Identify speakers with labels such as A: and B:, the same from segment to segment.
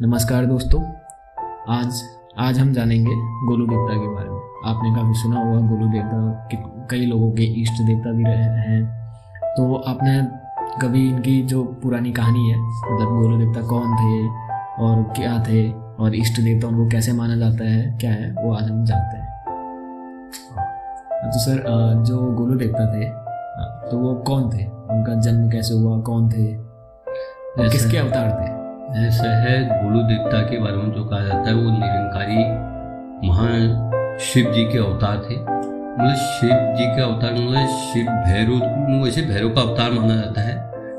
A: नमस्कार दोस्तों आज आज हम जानेंगे गोलू देवता के बारे में। आपने काफ़ी सुना होगा गोलू देवता कि कई लोगों के इष्ट देवता भी रहे हैं। तो आपने कभी इनकी जो पुरानी कहानी है मतलब गोलू देवता कौन थे और क्या थे और इष्ट देवता उनको कैसे माना जाता है क्या है वो आज हम जानते हैं। तो सर जो गोलू देवता थे तो वो कौन थे? उनका जन्म कैसे हुआ कौन थे? किसके अवतार थे?
B: ऐसा है गुरु देवता के बारे में जो कहा जाता है, वो निरंकारी महान शिव जी के अवतार थे। मतलब शिव जी के अवतार मतलब शिव भैरव वैसे भैरव का अवतार माना जाता है।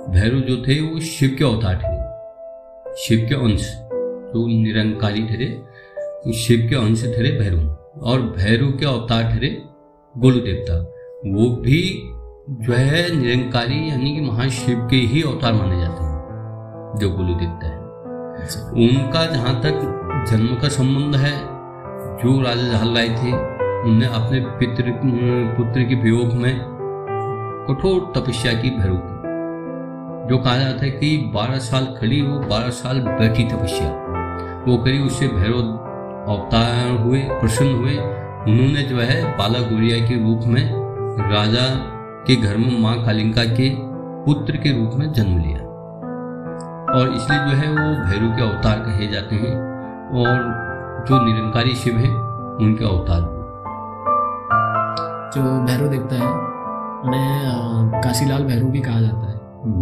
B: भैरव जो थे, वो शिव के अवतार थे। शिव के अंश, जो निरंकारी ठहरे शिव के अंश ठहरे भैरव और भैरव के अवतार ठहरे गोलू देवता। वो भी जो है निरंकारी, यानी कि महाशिव के ही अवतार माने जाते हैं, जो गोलू देवता है। उनका जहाँ तक जन्म का संबंध है, जो राजा जहल राय थे उनने अपने पितृ, पुत्र के वियोग में कठोर तपस्या की भैरव की जो कहा जाता है कि बारह साल खड़ी हो, बारह साल बैठी तपस्या। वो करी उससे भैरव अवतार हुए, प्रसन्न हुए। उन्होंने जो है बाला गोरिया के रूप में राजा के घर में माँ कालिंका के पुत्र के रूप में जन्म लिया। और इसलिए जो है वो भैरव के अवतार कहे जाते हैं और जो निरंकारी शिव है उनके अवतार।
A: जो भैरव देखता है उन्हें काशीलाल भैरव भी कहा जाता है।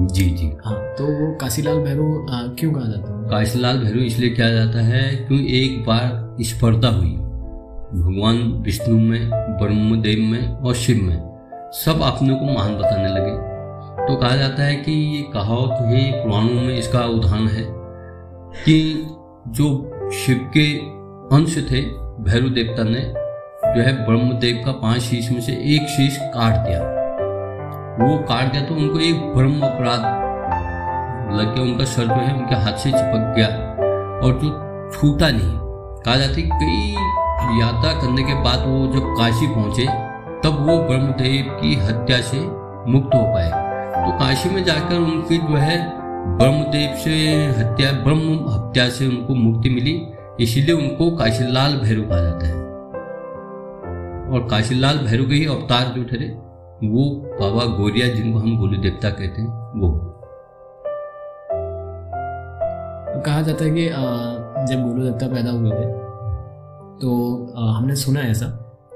B: जी जी।
A: हाँ तो वो काशीलाल भैरव क्यों कहा जाता है?
B: काशीलाल भैरव इसलिए कहा जाता है क्यों एक बार स्पर्धा हुई। भगवान विष्णु में ब्रह्मदेव में और शिव में सब अपने को महान बताने लगे। तो कहा जाता है कि ये कहावत ही पुराणों में इसका उदाहरण है कि जो शिव के अंश थे भैरव देवता ने जो है ब्रह्मदेव का पाँच शीश में से एक शीश काट दिया। वो काट दिया तो उनको एक ब्रह्म अपराध लग गया, उनका सर जो है, उनके हाथ से चिपक गया और जो छूटा नहीं। कहा जाता है कई यात्रा करने के बाद वो जब काशी पहुँचे, तब वो ब्रह्मदेव की हत्या से मुक्त हो पाए। तो काशी में जाकर उनकी जो है ब्रह्मदेव से हत्या, ब्रह्म हत्या से उनको मुक्ति मिली, इसीलिए उनको काशीलाल भैरव कहा जाता है। और काशीलाल भैरव के ही अवतार जो ठहरे वो बाबा गोरिया जिनको हम गोलू देवता कहते हैं, वो।
A: कहा जाता है कि जब गोलू देवता पैदा हुए थे तो हमने सुना ऐसा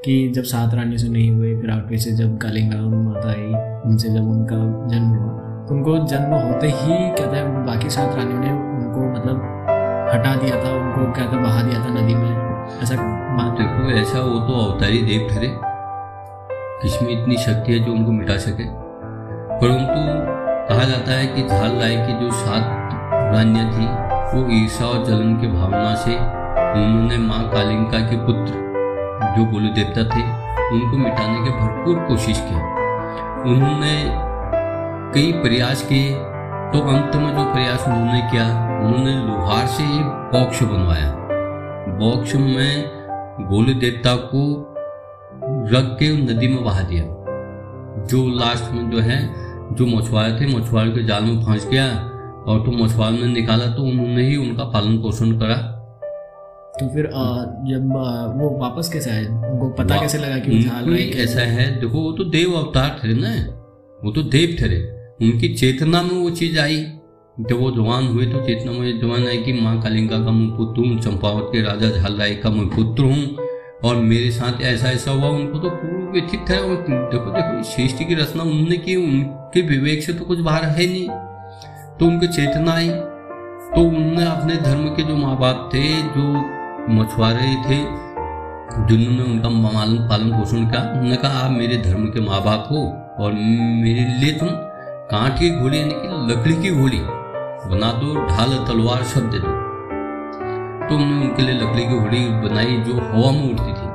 A: कि जब सात रानियों से नहीं हुए, फिर आगे से जब कालिंगा माता आई, उनसे जब उनका जन्म हुआ तो उनको जन्म होते ही कहते हैं, बाकी सात रानियों ने उनको मतलब हटा दिया था, उनको कहते बहा दिया था नदी में। ऐसा
B: मान देखो, ऐसा वो तो अवतारी देव ठहरे। इसमें इतनी शक्ति है जो उनको मिटा सके। परंतु कहा जाता है कि झाल राय की जो सात रानियाँ थी, वो ईर्षा और जलन की भावना से उन्होंने माँ कालिंका के पुत्र जो गोलू देवता थे, उनको मिटाने की भरपूर कोशिश की। उन्होंने कई प्रयास किए। तो अंत में जो प्रयास उन्होंने किया, उन्होंने लोहार से एक बॉक्स बनवाया। बॉक्स में गोलू देवता को रख के नदी में बहा दिया। जो लास्ट में जो है, जो मछुआरे थे, मछुआरे के जाल में फंस गया और तो मछुआरे ने निकाला तो उन्होंने ही उनका पालन पोषण करा।
A: तो फिर जब वो वापस कैसे आए? उनको पता कैसे लगा कि
B: ऐसा है? देखो वो तो देव अवतार थे ना। वो तो देव ठहरे उनकी चेतना में वो चीज़ आई। जब वो जवान हुए तो चेतना में जवान आई कि माँ कालिंगा का मैं पुत्र हूँ चंपावत के राजा झाल राय का मैं पुत्र हूँ और मेरे साथ ऐसा ऐसा हुआ। उनको तो पूर्व व्यथित था और देखो देखो सृष्टि की रचना उन्होंने की। उनके विवेक से तो कुछ बाहर है नहीं। तो उनकी चेतना आई। तो उन्होंने अपने धर्म के जो माँ बाप थे जो मछुआरे थे, जिन्होंने उनका पालन पोषण किया। उन्होंने कहा, आप मेरे धर्म के माँ बाप हो और मेरे लिए तुम कांट की घोड़ी यानी कि लकड़ी की घोड़ी बना दो, ढाल, तलवार, सब दे दो। तो उन्होंने उनके लिए लकड़ी की घोड़ी बनाई जो हवा में उड़ती थी।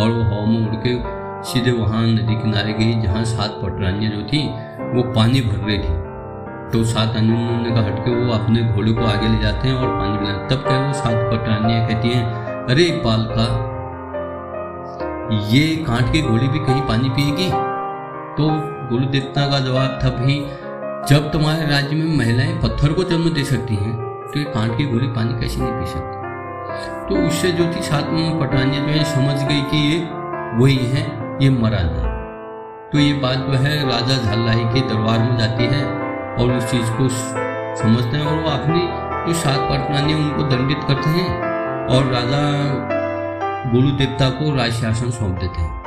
B: और वो हवा में उड़ के सीधे वहाँ नदी किनारे गई, जहाँ सात पटरानियाँ जो थी, वो पानी भर रही थी। तो सात अन्य का हटके वो अपने घोड़े को आगे ले जाते हैं और पानी पिलाते तब कहे वो सात पटरानियाँ कहती हैं, अरे पाल का ये कांट की घोड़ी भी कहीं पानी पिएगी? तो गुरु देवता का जवाब था भी जब तुम्हारे राज्य में महिलाएँ पत्थर को जन्म दे सकती हैं तो ये कांट की गोली पानी कैसे नहीं पी सकती? तो उससे जो थी साथ में पठानिया जो है, समझ गई कि ये वही है, ये मरा नहीं तो ये बात जो है, राजा झल्लाई के दरबार में जाती है। और उस चीज़ को समझते हैं और वो आखिरी जो सात पटनानी उनको दंडित करते हैं और राजा गुरु देवता को राज शासन सौंप देते हैं।